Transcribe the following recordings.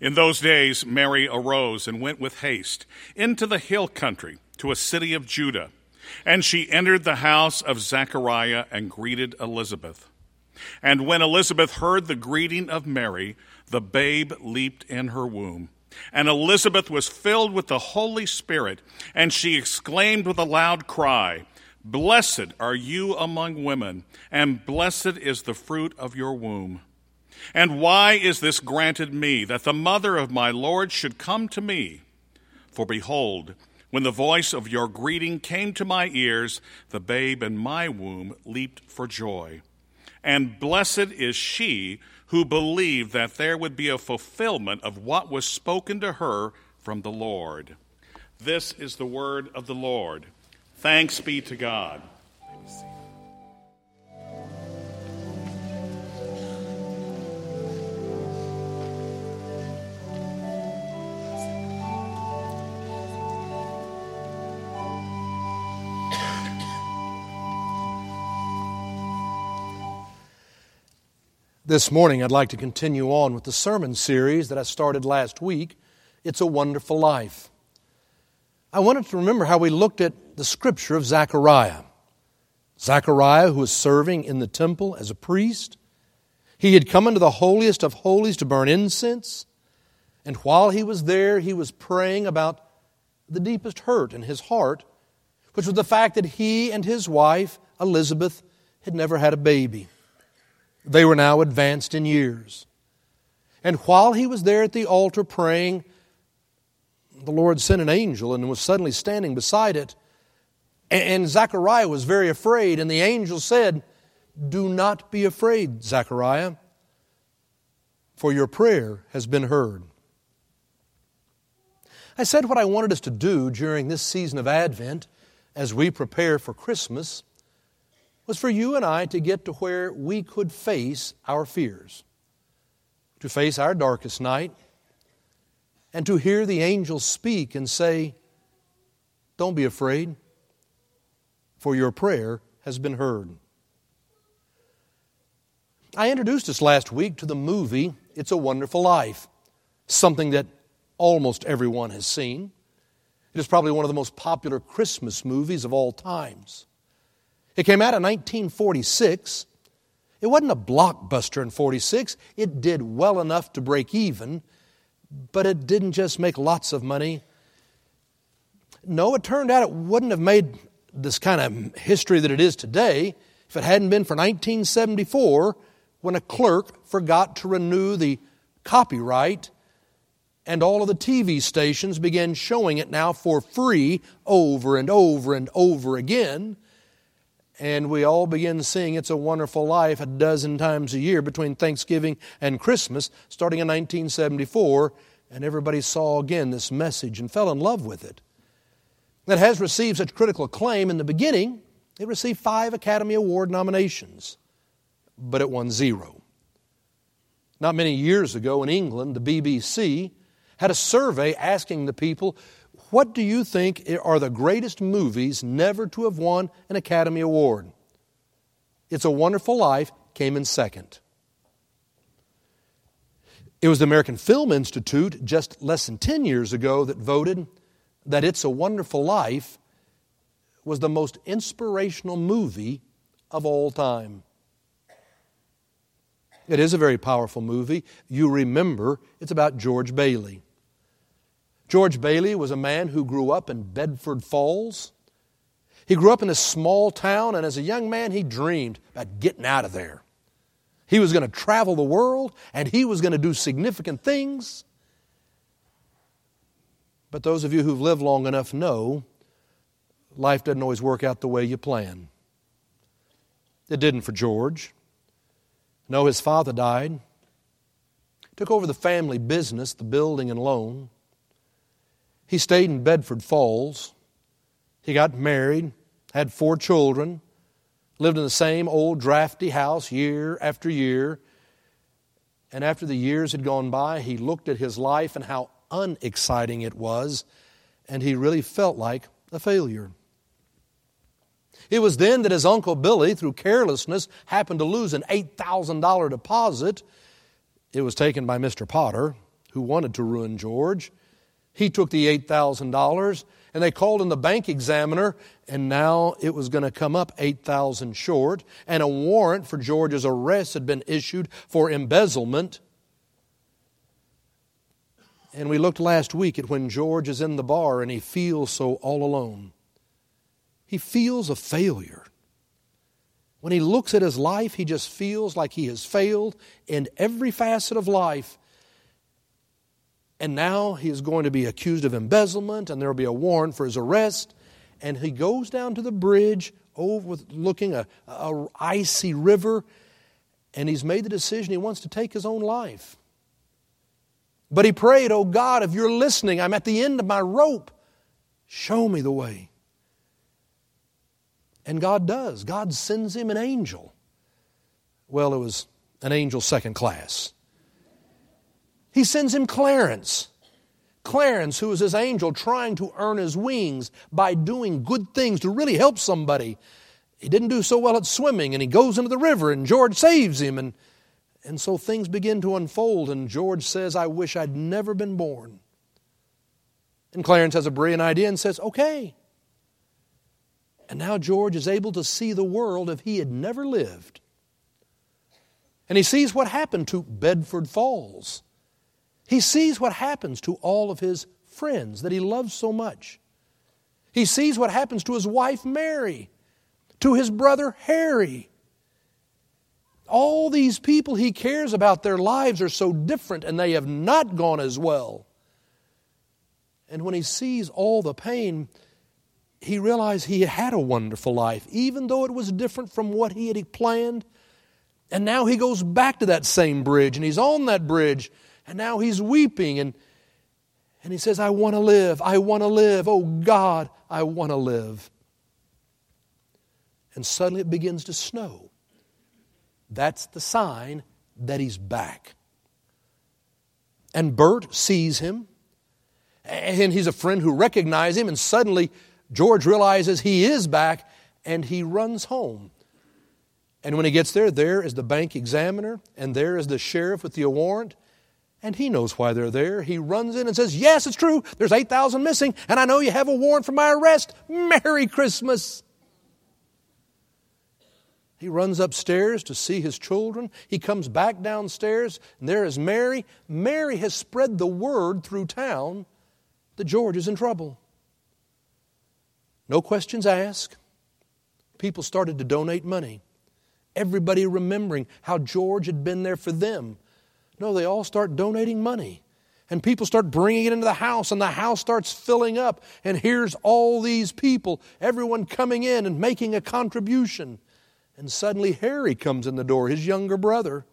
In those days, Mary arose and went with haste into the hill country to a city of Judah. And she entered the house of Zechariah and greeted Elizabeth. And when Elizabeth heard the greeting of Mary, the babe leaped in her womb. And Elizabeth was filled with the Holy Spirit, and she exclaimed with a loud cry, Blessed are you among women, and blessed is the fruit of your womb. And why is this granted me, that the mother of my Lord should come to me? For behold, when the voice of your greeting came to my ears, the babe in my womb leaped for joy. And blessed is she who believed that there would be a fulfillment of what was spoken to her from the Lord. This is the word of the Lord. Thanks be to God. This morning, I'd like to continue on with the sermon series that I started last week. It's a Wonderful Life. I wanted to remember how we looked at the scripture of Zechariah. Zechariah, who was serving in the temple as a priest, he had come into the holiest of holies to burn incense, and while he was there, he was praying about the deepest hurt in his heart, which was the fact that he and his wife, Elizabeth, had never had a baby. They were now advanced in years. And while he was there at the altar praying, the Lord sent an angel and was suddenly standing beside it. And Zechariah was very afraid, and the angel said, Do not be afraid, Zechariah, for your prayer has been heard. I said what I wanted us to do during this season of Advent as we prepare for Christmas was for you and I to get to where we could face our fears, to face our darkest night, and to hear the angels speak and say, Don't be afraid, for your prayer has been heard. I introduced us last week to the movie It's a Wonderful Life, something that almost everyone has seen. It is probably one of the most popular Christmas movies of all times. It came out in 1946. It wasn't a blockbuster in 46. It did well enough to break even, but it didn't just make lots of money. No, it turned out it wouldn't have made this kind of history that it is today if it hadn't been for 1974 when a clerk forgot to renew the copyright and all of the TV stations began showing it now for free over and over and over again and we all begin seeing It's a Wonderful Life a dozen times a year between Thanksgiving and Christmas, starting in 1974, and everybody saw again this message and fell in love with it. That has received such critical acclaim in the beginning, it received five Academy Award nominations, but it won zero. Not many years ago in England, the BBC had a survey asking the people what do you think are the greatest movies never to have won an Academy Award? It's a Wonderful Life came in second. It was the American Film Institute just less than 10 years ago that voted that It's a Wonderful Life was the most inspirational movie of all time. It is a very powerful movie. You remember, it's about George Bailey. George Bailey was a man who grew up in Bedford Falls. He grew up in a small town, and as a young man, he dreamed about getting out of there. He was going to travel the world, and he was going to do significant things. But those of you who've lived long enough know life doesn't always work out the way you plan. It didn't for George. No, his father died, took over the family business, the building and loan. He stayed in Bedford Falls. He got married, had four children, lived in the same old drafty house year after year. And after the years had gone by, he looked at his life and how unexciting it was, and he really felt like a failure. It was then that his Uncle Billy, through carelessness, happened to lose an $8,000 deposit. It was taken by Mr. Potter, who wanted to ruin George. He took the $8,000 and they called in the bank examiner and now it was going to come up 8,000 short and a warrant for George's arrest had been issued for embezzlement. And we looked last week at when George is in the bar and he feels so all alone. He feels a failure. When he looks at his life, he just feels like he has failed in every facet of life. And now he is going to be accused of embezzlement, and there will be a warrant for his arrest. And he goes down to the bridge, overlooking a, a icy river, and he's made the decision he wants to take his own life. But he prayed, Oh God, if you're listening, I'm at the end of my rope. Show me the way. And God does. God sends him an angel. Well, it was an angel second class. He sends him Clarence. Clarence, who is his angel trying to earn his wings by doing good things to really help somebody. He didn't do so well at swimming, and he goes into the river, and George saves him. And, and so things begin to unfold, and George says, I wish I'd never been born. And Clarence has a brilliant idea and says, Okay, and now George is able to see the world if he had never lived. And he sees what happened to Bedford Falls. He sees what happens to all of his friends that he loves so much. He sees what happens to his wife Mary, to his brother Harry. All these people he cares about, their lives are so different and they have not gone as well. And when he sees all the pain, he realized he had a wonderful life, even though it was different from what he had planned. And now he goes back to that same bridge, and he's on that bridge, and now he's weeping, and, and he says, I want to live, I want to live, oh God, I want to live. And suddenly it begins to snow. That's the sign that he's back. And Bert sees him, and he's a friend who recognizes him, and suddenly George realizes he is back and he runs home. And when he gets there, there is the bank examiner and there is the sheriff with the warrant. And he knows why they're there. He runs in and says, Yes, it's true. There's 8,000 missing, and I know you have a warrant for my arrest. Merry Christmas. He runs upstairs to see his children. He comes back downstairs, and there is Mary. Mary has spread the word through town that George is in trouble. No questions asked. People started to donate money. Everybody remembering how George had been there for them. No, they all start donating money. And people start bringing it into the house, and the house starts filling up. And here's all these people, everyone coming in and making a contribution. And suddenly Harry comes in the door, his younger brother.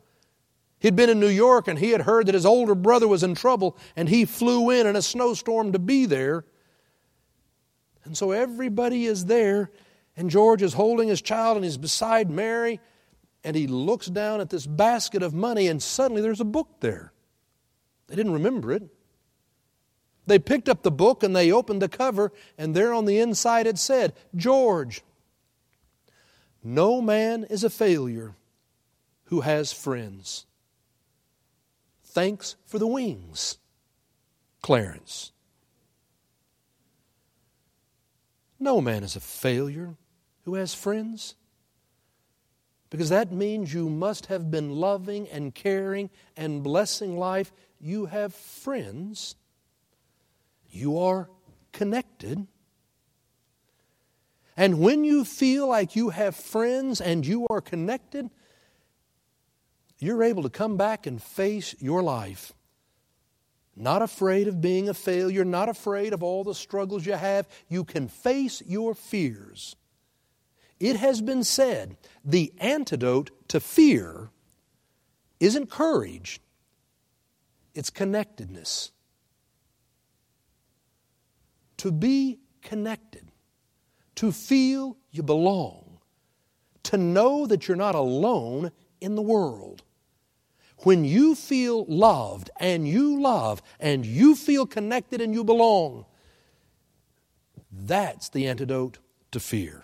He'd been in New York and he had heard that his older brother was in trouble, and he flew in in a snowstorm to be there. And so everybody is there, and George is holding his child, and he's beside Mary, and he looks down at this basket of money, and suddenly there's a book there. They didn't remember it. They picked up the book and they opened the cover, and there on the inside it said, George, no man is a failure who has friends. Thanks for the wings, Clarence. No man is a failure who has friends. Because that means you must have been loving and caring and blessing life. You have friends. You are connected. And when you feel like you have friends and you are connected, you're able to come back and face your life not afraid of being a failure, not afraid of all the struggles you have. You can face your fears. It has been said the antidote to fear isn't courage, it's connectedness. To be connected, to feel you belong, to know that you're not alone in the world. When you feel loved and you love and you feel connected and you belong, that's the antidote to fear.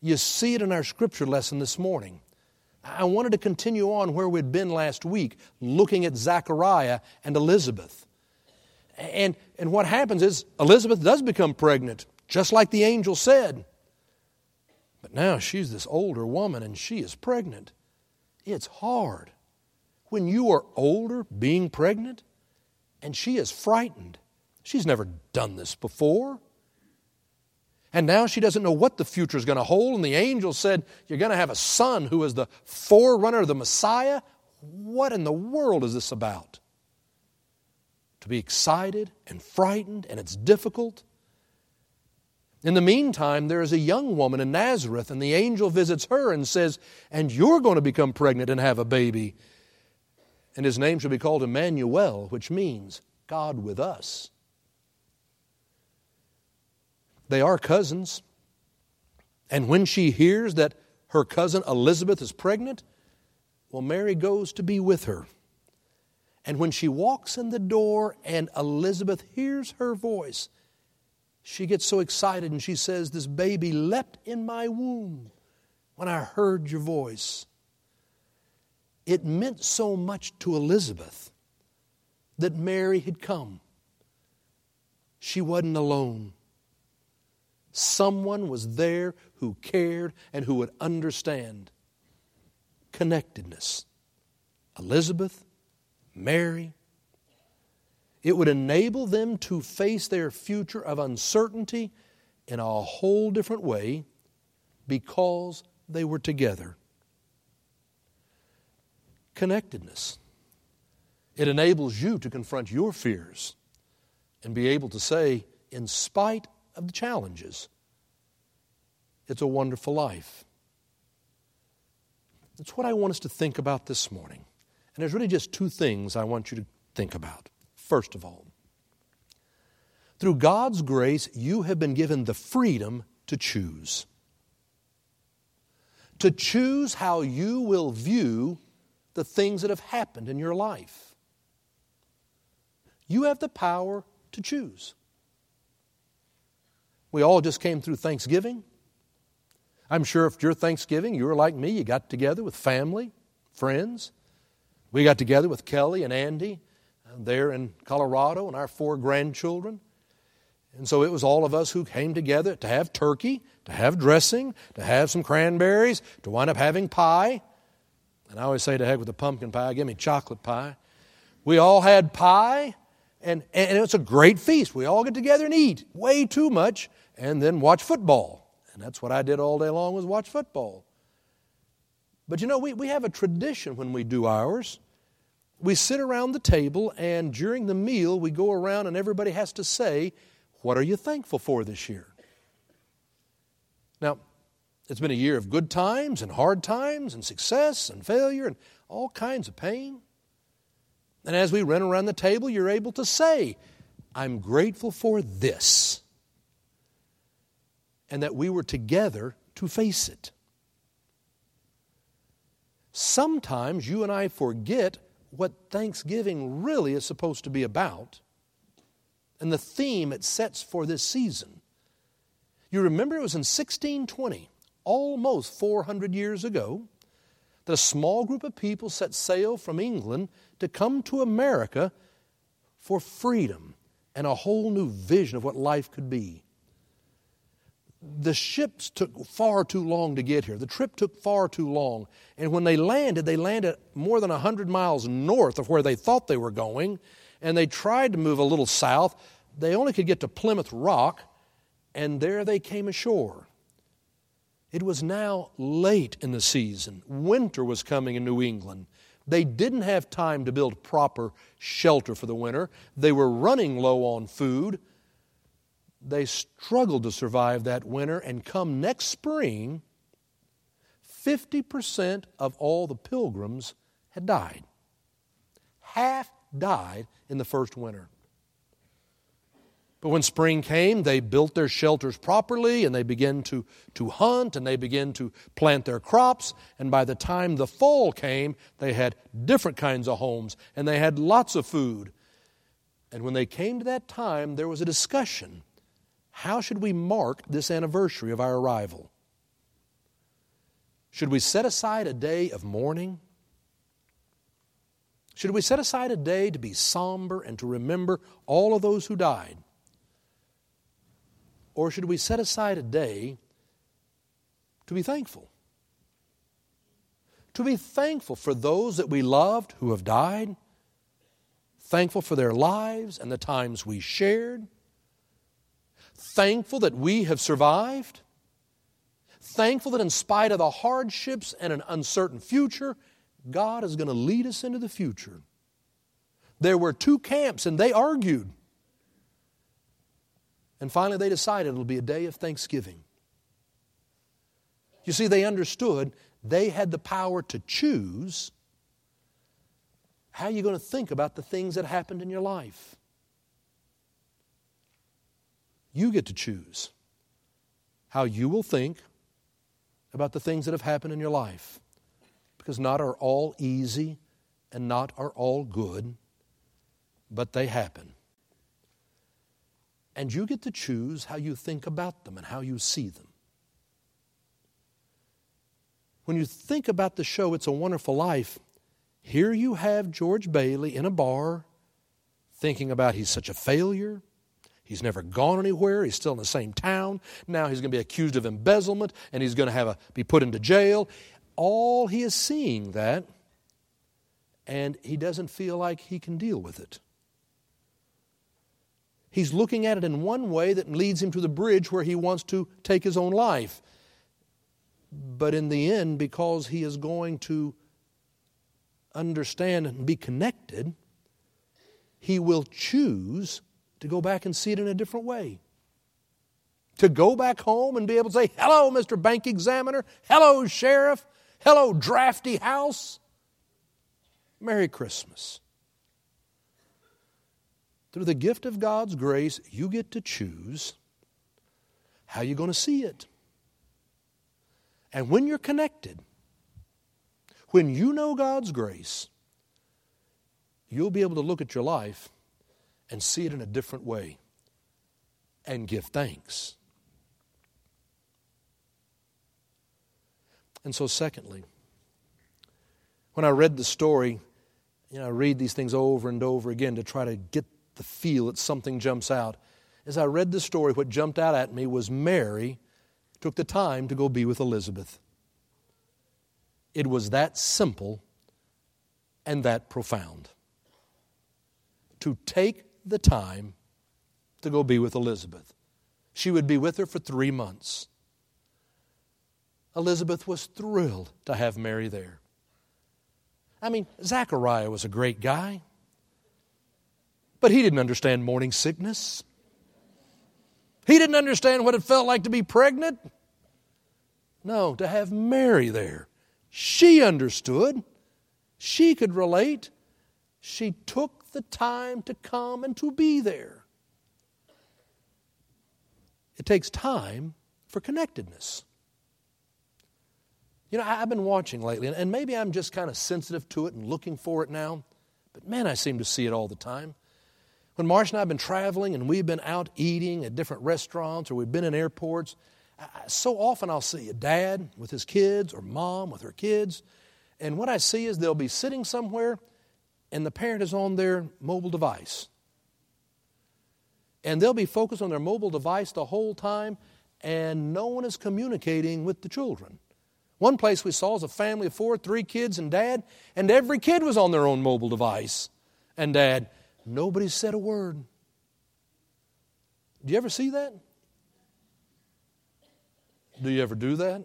You see it in our scripture lesson this morning. I wanted to continue on where we'd been last week, looking at Zachariah and Elizabeth. And, and what happens is Elizabeth does become pregnant, just like the angel said. But now she's this older woman and she is pregnant. It's hard. When you are older, being pregnant, and she is frightened. She's never done this before. And now she doesn't know what the future is going to hold. And the angel said, You're going to have a son who is the forerunner of the Messiah. What in the world is this about? To be excited and frightened, and it's difficult. In the meantime, there is a young woman in Nazareth, and the angel visits her and says, And you're going to become pregnant and have a baby. And his name shall be called Emmanuel, which means God with us. They are cousins. And when she hears that her cousin Elizabeth is pregnant, well, Mary goes to be with her. And when she walks in the door and Elizabeth hears her voice, she gets so excited and she says, This baby leapt in my womb when I heard your voice. It meant so much to Elizabeth that Mary had come. She wasn't alone. Someone was there who cared and who would understand. Connectedness. Elizabeth, Mary. It would enable them to face their future of uncertainty in a whole different way because they were together. Connectedness. It enables you to confront your fears and be able to say, in spite of the challenges. It's a wonderful life. That's what I want us to think about this morning. And there's really just two things I want you to think about. First of all, through God's grace, you have been given the freedom to choose. To choose how you will view the things that have happened in your life. You have the power to choose. We all just came through Thanksgiving. I'm sure if your Thanksgiving, you were like me, you got together with family, friends. We got together with Kelly and Andy uh, there in Colorado and our four grandchildren. And so it was all of us who came together to have turkey, to have dressing, to have some cranberries, to wind up having pie. And I always say to heck with the pumpkin pie, give me chocolate pie. We all had pie, and, and it's a great feast. We all get together and eat way too much and then watch football. And that's what I did all day long was watch football. But you know, we, we have a tradition when we do ours. We sit around the table, and during the meal, we go around and everybody has to say, What are you thankful for this year? Now, it's been a year of good times and hard times and success and failure and all kinds of pain. And as we run around the table, you're able to say, I'm grateful for this and that we were together to face it. Sometimes you and I forget what Thanksgiving really is supposed to be about and the theme it sets for this season. You remember it was in 1620, almost 400 years ago, that a small group of people set sail from England to come to America for freedom and a whole new vision of what life could be the ships took far too long to get here. The trip took far too long. And when they landed, they landed more than 100 miles north of where they thought they were going. And they tried to move a little south. They only could get to Plymouth Rock, and there they came ashore. It was now late in the season. Winter was coming in New England. They didn't have time to build proper shelter for the winter. They were running low on food they struggled to survive that winter, and come next spring, 50% of all the pilgrims had died. Half died in the first winter. But when spring came, they built their shelters properly and they began to, to hunt and they began to plant their crops. And by the time the fall came, they had different kinds of homes and they had lots of food. And when they came to that time, there was a discussion how should we mark this anniversary of our arrival? Should we set aside a day of mourning? Should we set aside a day to be somber and to remember all of those who died? Or should we set aside a day to be thankful? To be thankful for those that we loved who have died, thankful for their lives and the times we shared, thankful that we have survived, thankful that in spite of the hardships and an uncertain future, God is going to lead us into the future. There were two camps and they argued. And finally, they decided it'll be a day of thanksgiving. You see, they understood they had the power to choose how you're going to think about the things that happened in your life. You get to choose how you will think about the things that have happened in your life. Because not are all easy and not are all good, but they happen. And you get to choose how you think about them and how you see them. When you think about the show It's a Wonderful Life, here you have George Bailey in a bar thinking about he's such a failure, He's never gone anywhere. He's still in the same town. Now he's going to be accused of embezzlement and he's going to have a, be put into jail. All he is seeing that, and he doesn't feel like he can deal with it. He's looking at it in one way that leads him to the bridge where he wants to take his own life. But in the end, because he is going to understand and be connected, he will choose to go back and see it in a different way. To go back home and be able to say, Hello, Mr. Bank Examiner. Hello, Sheriff. Hello, Drafty House. Merry Christmas. Through the gift of God's grace, you get to choose how you're going to see it. And when you're connected, when you know God's grace, you'll be able to look at your life and see it in a different way and give thanks. And so, secondly, when I read the story, you know, I read these things over and over again to try to get the feel that something jumps out. As I read the story, what jumped out at me was Mary took the time to go be with Elizabeth. It was that simple and that profound. To take the time to go be with Elizabeth. She would be with her for three months. Elizabeth was thrilled to have Mary there. I mean, Zachariah was a great guy, but he didn't understand morning sickness. He didn't understand what it felt like to be pregnant. No, to have Mary there. She understood. She could relate. She took the time to come and to be there. It takes time for connectedness. You know, I've been watching lately, and maybe I'm just kind of sensitive to it and looking for it now, but man, I seem to see it all the time. When Marsh and I have been traveling and we've been out eating at different restaurants or we've been in airports, so often I'll see a dad with his kids or mom with her kids, and what I see is they'll be sitting somewhere and the parent is on their mobile device. And they'll be focused on their mobile device the whole time, and no one is communicating with the children. One place we saw was a family of four, three kids and dad, and every kid was on their own mobile device. And dad, nobody said a word. Do you ever see that? Do you ever do that?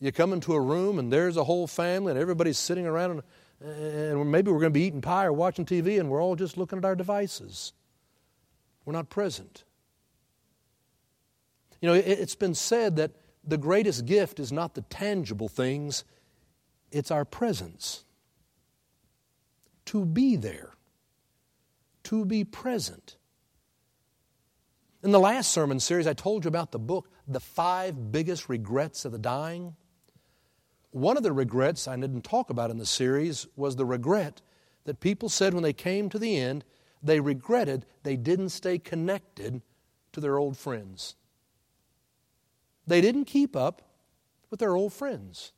You come into a room and there's a whole family and everybody's sitting around and, and maybe we're going to be eating pie or watching TV and we're all just looking at our devices. We're not present. You know, it, it's been said that the greatest gift is not the tangible things, it's our presence. To be there, to be present. In the last sermon series, I told you about the book, The Five Biggest Regrets of the Dying. One of the regrets I didn't talk about in the series was the regret that people said when they came to the end, they regretted they didn't stay connected to their old friends. They didn't keep up with their old friends.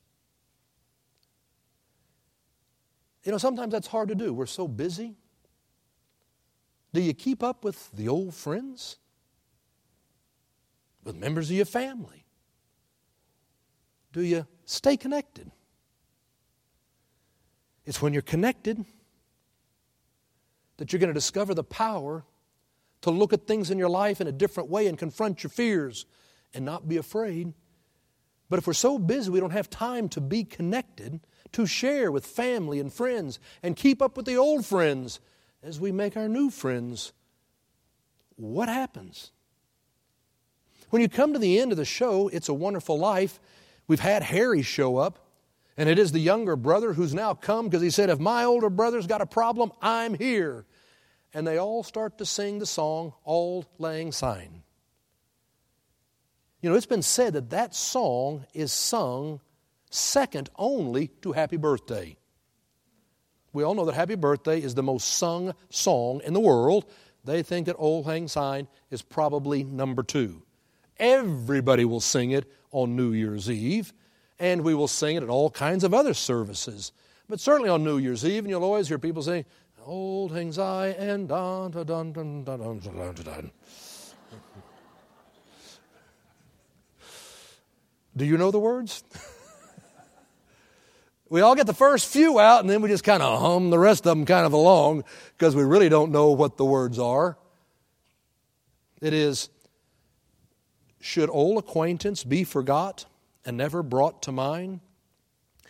You know, sometimes that's hard to do. We're so busy. Do you keep up with the old friends? With members of your family? Do you stay connected? It's when you're connected that you're going to discover the power to look at things in your life in a different way and confront your fears and not be afraid. But if we're so busy we don't have time to be connected, to share with family and friends, and keep up with the old friends as we make our new friends, what happens? When you come to the end of the show, It's a Wonderful Life, we've had Harry show up, and it is the younger brother who's now come because he said, If my older brother's got a problem, I'm here. And they all start to sing the song, Auld Lang Syne. You know, it's been said that that song is sung second only to Happy Birthday. We all know that Happy Birthday is the most sung song in the world. They think that Auld Lang Syne is probably number two. Everybody will sing it on New Year's Eve, and we will sing it at all kinds of other services. But certainly on New Year's Eve, and you'll always hear people say, Auld Lang Syne and dun dun dun dun dun dun dun dun. Do you know the words? we all get the first few out and then we just kind of hum the rest of them kind of along because we really don't know what the words are. It is, should old acquaintance be forgot and never brought to mind?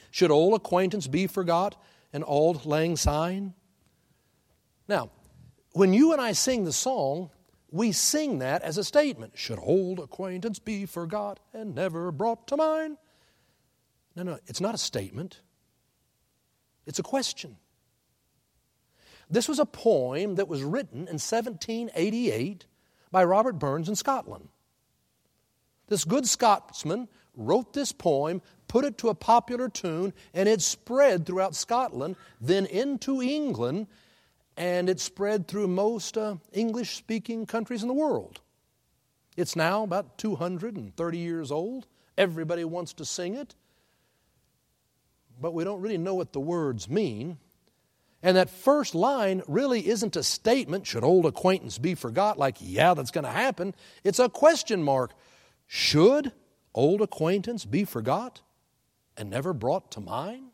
Should old acquaintance be forgot and auld lang syne? Now, when you and I sing the song, we sing that as a statement. Should old acquaintance be forgot and never brought to mind? No, no, it's not a statement. It's a question. This was a poem that was written in 1788 by Robert Burns in Scotland. This good Scotsman wrote this poem, put it to a popular tune, and it spread throughout Scotland, then into England, and it spread through most uh, English speaking countries in the world. It's now about 230 years old. Everybody wants to sing it but we don't really know what the words mean. And that first line really isn't a statement, should old acquaintance be forgot, like, yeah, that's going to happen. It's a question mark. Should old acquaintance be forgot and never brought to mind?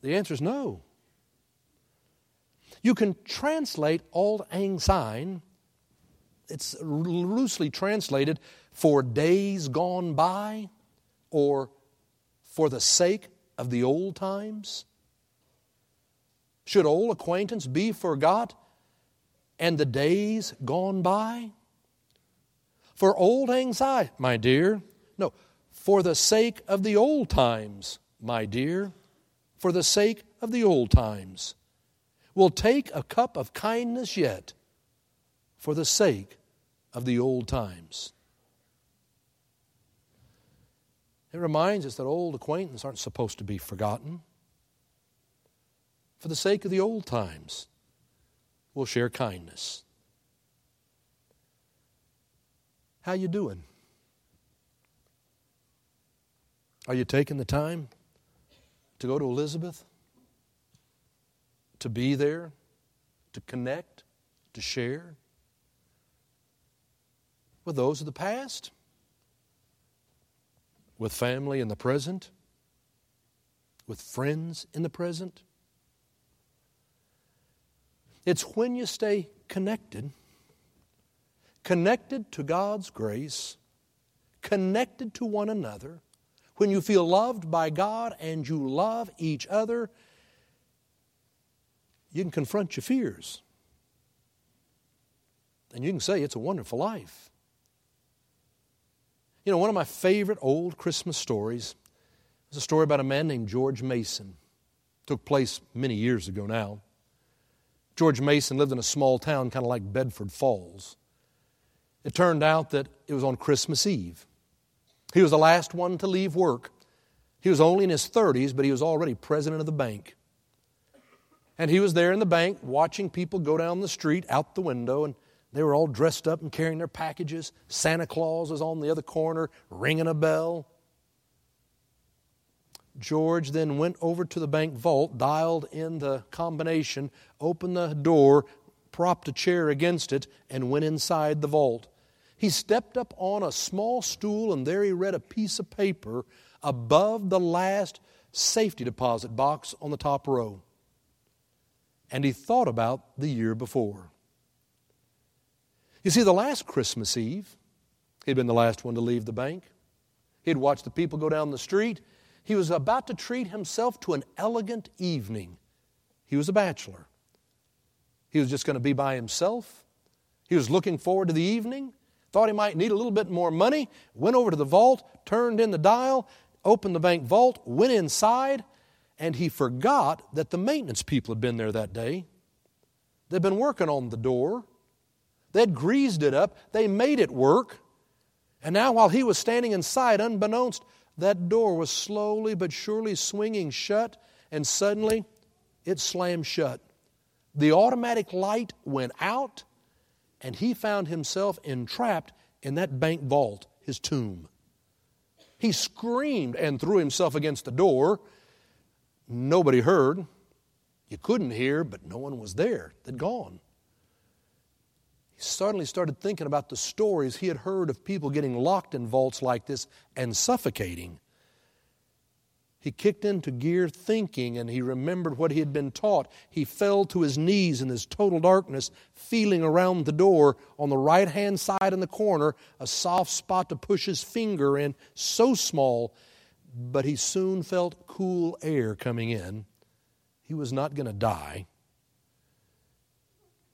The answer is no. You can translate Auld Lang Syne, it's loosely translated for days gone by or for the sake of the old times? Should old acquaintance be forgot and the days gone by? For auld lang syne, my dear, no, for the sake of the old times, my dear, for the sake of the old times. We'll take a cup of kindness yet for the sake of the old times. It reminds us that old acquaintances aren't supposed to be forgotten. For the sake of the old times, we'll share kindness. How you doing? Are you taking the time to go to Elizabeth? To be there? To connect? To share? With those of the past? With family in the present, with friends in the present. It's when you stay connected, connected to God's grace, connected to one another, when you feel loved by God and you love each other, you can confront your fears. And you can say, It's a wonderful life. You know, one of my favorite old Christmas stories is a story about a man named George Mason. It took place many years ago now. George Mason lived in a small town kind of like Bedford Falls. It turned out that it was on Christmas Eve. He was the last one to leave work. He was only in his 30s, but he was already president of the bank. And he was there in the bank watching people go down the street out the window, and They were all dressed up and carrying their packages. Santa Claus was on the other corner ringing a bell. George then went over to the bank vault, dialed in the combination, opened the door, propped a chair against it, and went inside the vault. He stepped up on a small stool, and there he read a piece of paper above the last safety deposit box on the top row. And he thought about the year before. You see, the last Christmas Eve, he'd been the last one to leave the bank. He'd watched the people go down the street. He was about to treat himself to an elegant evening. He was a bachelor. He was just going to be by himself. He was looking forward to the evening, thought he might need a little bit more money, went over to the vault, turned in the dial, opened the bank vault, went inside, and he forgot that the maintenance people had been there that day. They'd been working on the door. They'd greased it up. They made it work. And now, while he was standing inside, unbeknownst, that door was slowly but surely swinging shut, and suddenly it slammed shut. The automatic light went out, and he found himself entrapped in that bank vault, his tomb. He screamed and threw himself against the door. Nobody heard. You couldn't hear, but no one was there. They'd gone. He suddenly started thinking about the stories he had heard of people getting locked in vaults like this and suffocating. He kicked into gear thinking and he remembered what he had been taught. He fell to his knees in this total darkness, feeling around the door on the right hand side in the corner, a soft spot to push his finger in, so small, but he soon felt cool air coming in. He was not going to die.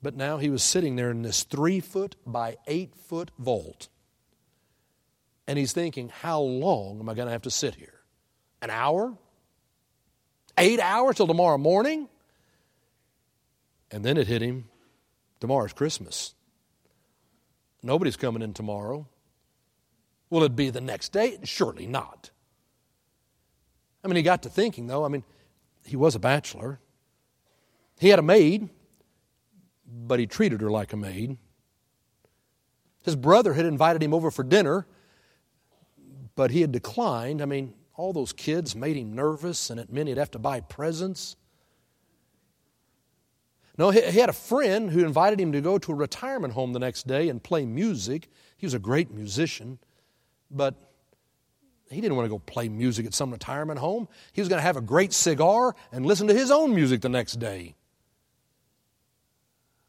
But now he was sitting there in this three foot by eight foot vault. And he's thinking, how long am I going to have to sit here? An hour? Eight hours till tomorrow morning? And then it hit him tomorrow's Christmas. Nobody's coming in tomorrow. Will it be the next day? Surely not. I mean, he got to thinking, though. I mean, he was a bachelor. He had a maid, but he treated her like a maid. His brother had invited him over for dinner, but he had declined. I mean, all those kids made him nervous, and it meant he'd have to buy presents. No, he had a friend who invited him to go to a retirement home the next day and play music. He was a great musician, but he didn't want to go play music at some retirement home. He was going to have a great cigar and listen to his own music the next day.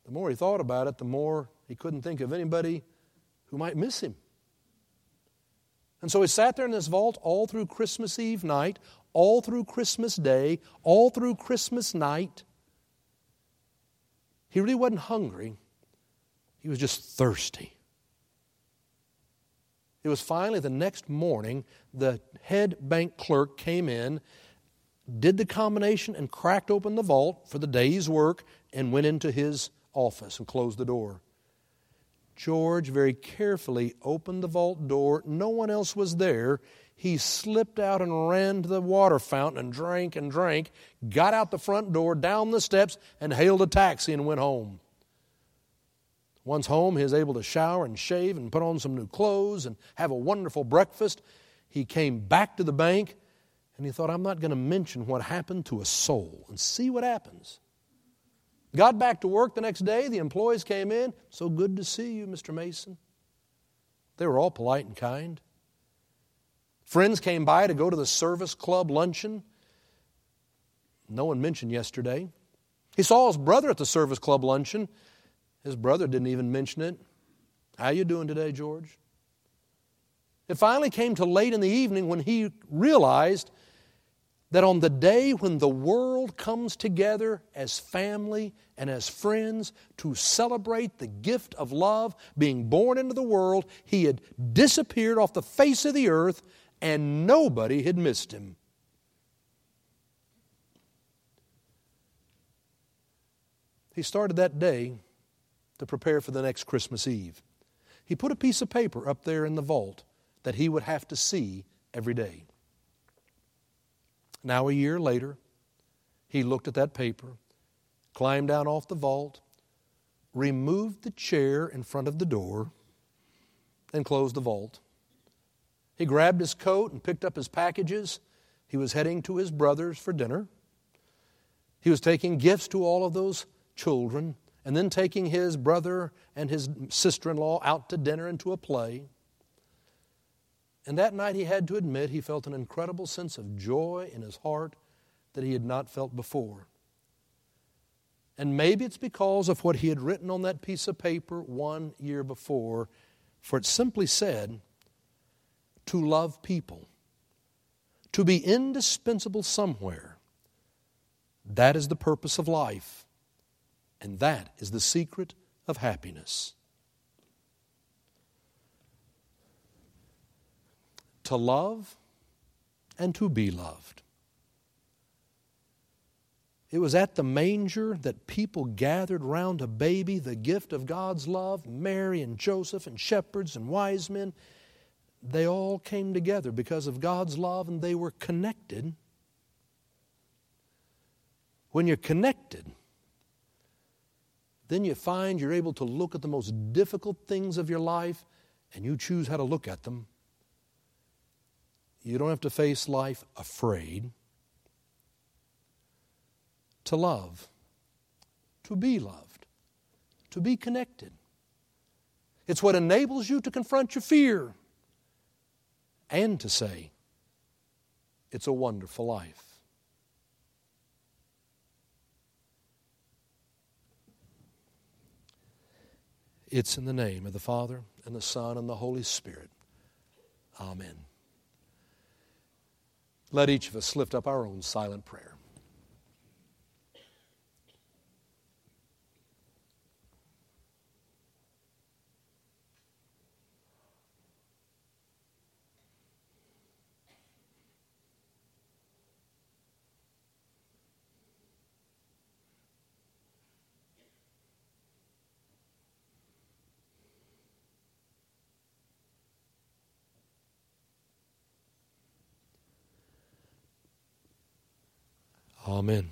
The more he thought about it, the more he couldn't think of anybody who might miss him. And so he sat there in this vault all through Christmas Eve night, all through Christmas Day, all through Christmas night. He really wasn't hungry, he was just thirsty. It was finally the next morning, the head bank clerk came in, did the combination, and cracked open the vault for the day's work and went into his office and closed the door. George very carefully opened the vault door. No one else was there. He slipped out and ran to the water fountain and drank and drank, got out the front door, down the steps, and hailed a taxi and went home. Once home, he was able to shower and shave and put on some new clothes and have a wonderful breakfast. He came back to the bank and he thought, I'm not going to mention what happened to a soul and see what happens. Got back to work the next day. The employees came in. So good to see you, Mr. Mason. They were all polite and kind. Friends came by to go to the service club luncheon. No one mentioned yesterday. He saw his brother at the service club luncheon. His brother didn't even mention it. How you doing today, George? It finally came to late in the evening when he realized that on the day when the world comes together as family and as friends to celebrate the gift of love being born into the world, he had disappeared off the face of the earth and nobody had missed him. He started that day to prepare for the next Christmas Eve. He put a piece of paper up there in the vault that he would have to see every day. Now, a year later, he looked at that paper, climbed down off the vault, removed the chair in front of the door and closed the vault. He grabbed his coat and picked up his packages. He was heading to his brothers for dinner. He was taking gifts to all of those children and then taking his brother and his sister in law out to dinner and to a play. And that night he had to admit he felt an incredible sense of joy in his heart that he had not felt before. And maybe it's because of what he had written on that piece of paper one year before, for it simply said, to love people, to be indispensable somewhere. That is the purpose of life, and that is the secret of happiness. To love and to be loved. It was at the manger that people gathered round a baby, the gift of God's love. Mary and Joseph and shepherds and wise men they all came together because of God's love and they were connected. When you're connected, then you find you're able to look at the most difficult things of your life and you choose how to look at them. You don't have to face life afraid. To love, to be loved, to be connected. It's what enables you to confront your fear and to say, It's a wonderful life. It's in the name of the Father, and the Son, and the Holy Spirit. Amen. Let each of us lift up our own silent prayer. Amen.